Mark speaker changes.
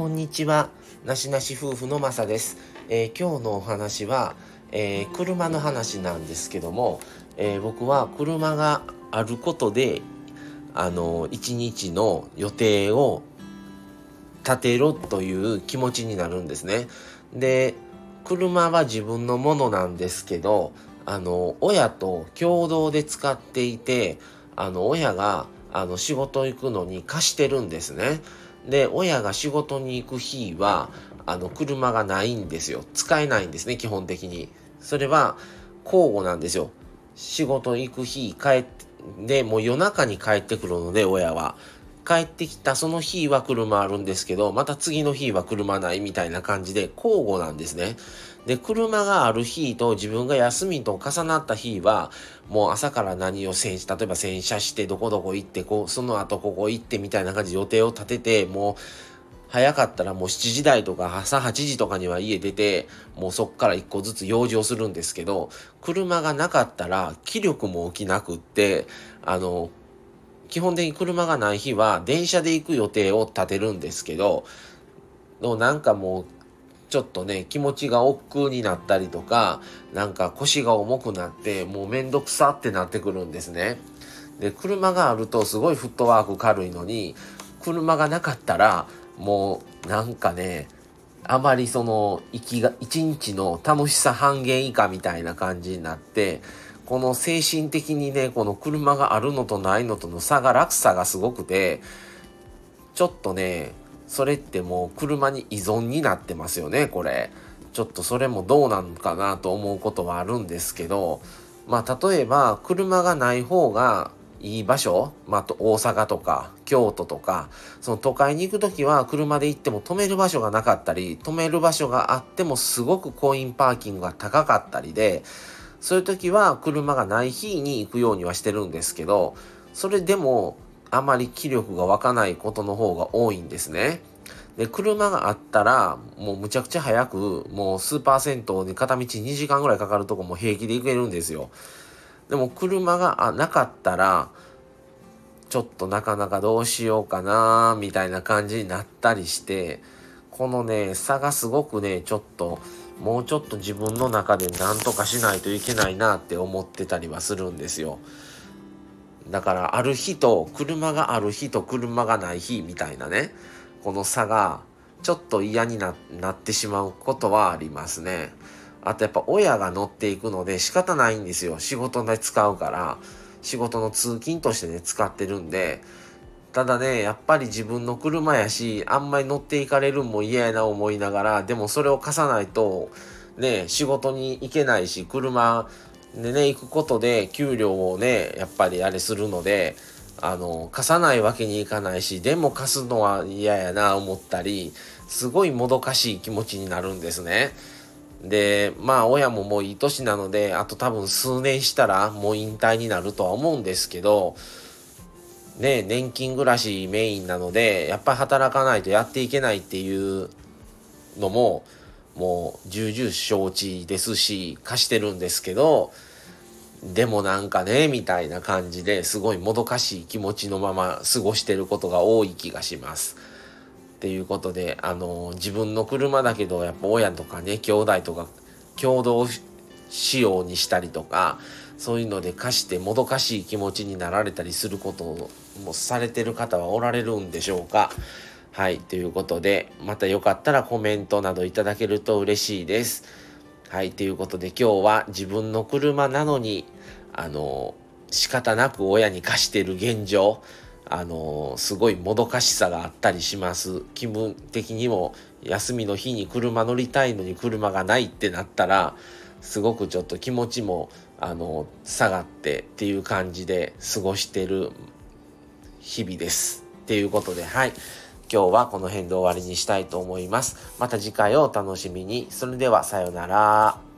Speaker 1: こんにちは。なしなし夫婦のまさです。えー、今日のお話は、えー、車の話なんですけども、えー、僕は車があることで、あの、一日の予定を立てろという気持ちになるんですね。で、車は自分のものなんですけど、あの、親と共同で使っていて、あの、親が、あの、仕事行くのに貸してるんですね。で、親が仕事に行く日は、あの、車がないんですよ。使えないんですね、基本的に。それは、交互なんですよ。仕事行く日、帰って、で、もう夜中に帰ってくるので、親は。帰ってきたその日は車あるんですけど、また次の日は車ないみたいな感じで交互なんですね。で、車がある日と自分が休みと重なった日は、もう朝から何を洗車、例えば洗車してどこどこ行って、こう、その後ここ行ってみたいな感じで予定を立てて、もう、早かったらもう7時台とか朝8時とかには家出て、もうそっから1個ずつ用事をするんですけど、車がなかったら気力も起きなくって、あの、基本的に車がない日は電車で行く予定を立てるんですけど、のなんかもうちょっとね、気持ちが億劫になったりとか、なんか腰が重くなって、もうめんどくさってなってくるんですね。で、車があるとすごいフットワーク軽いのに、車がなかったら、もうなんかね、あまりその、生きが、一日の楽しさ半減以下みたいな感じになって、この精神的にね、この車があるのとないのとの差が、落差がすごくて、ちょっとね、それってもう車に依存になってますよね、これ。ちょっとそれもどうなのかなと思うことはあるんですけど、まあ例えば車がない方がいい場所、まあ、大阪とか京都とか、その都会に行く時は車で行っても止める場所がなかったり、止める場所があってもすごくコインパーキングが高かったりで、そういう時は車がない日に行くようにはしてるんですけど、それでもあまり気力が湧かないことの方が多いんですね。で、車があったら、もうむちゃくちゃ早く、もうスーパー銭湯に片道2時間ぐらいかかるとこも平気で行けるんですよ。でも車がなかったら、ちょっとなかなかどうしようかなみたいな感じになったりして、このね、差がすごくね、ちょっと、もうちょっと自分の中で何とかしないといけないなって思ってたりはするんですよ。だからある日と車がある日と車がない日みたいなねこの差がちょっと嫌になってしまうことはありますね。あとやっぱ親が乗っていくので仕方ないんですよ。仕事で使うから。仕事の通勤としてね、使ってるんで。ただね、やっぱり自分の車やし、あんまり乗っていかれるんも嫌やな思いながら、でもそれを貸さないと、ね、仕事に行けないし、車でね、行くことで給料をね、やっぱりあれするので、あの、貸さないわけにいかないし、でも貸すのは嫌やな思ったり、すごいもどかしい気持ちになるんですね。で、まあ親ももういい年なので、あと多分数年したらもう引退になるとは思うんですけど、ね、年金暮らしメインなので、やっぱり働かないとやっていけないっていうのも、もう重々承知ですし、貸してるんですけど、でもなんかね、みたいな感じですごいもどかしい気持ちのまま過ごしてることが多い気がします。っていうことで、あの、自分の車だけど、やっぱ親とかね、兄弟とか共同仕様にしたりとか、そういうので貸してもどかしい気持ちになられたりすることもされてる方はおられるんでしょうか？はい。ということで、またよかったらコメントなどいただけると嬉しいです。はい。ということで今日は自分の車なのに、あの、仕方なく親に貸してる現状、あの、すごいもどかしさがあったりします。気分的にも休みの日に車乗りたいのに車がないってなったら、すごくちょっと気持ちも、あの、下がってっていう感じで過ごしてる日々です。っていうことで、はい。今日はこの辺で終わりにしたいと思います。また次回をお楽しみに。それではさようなら。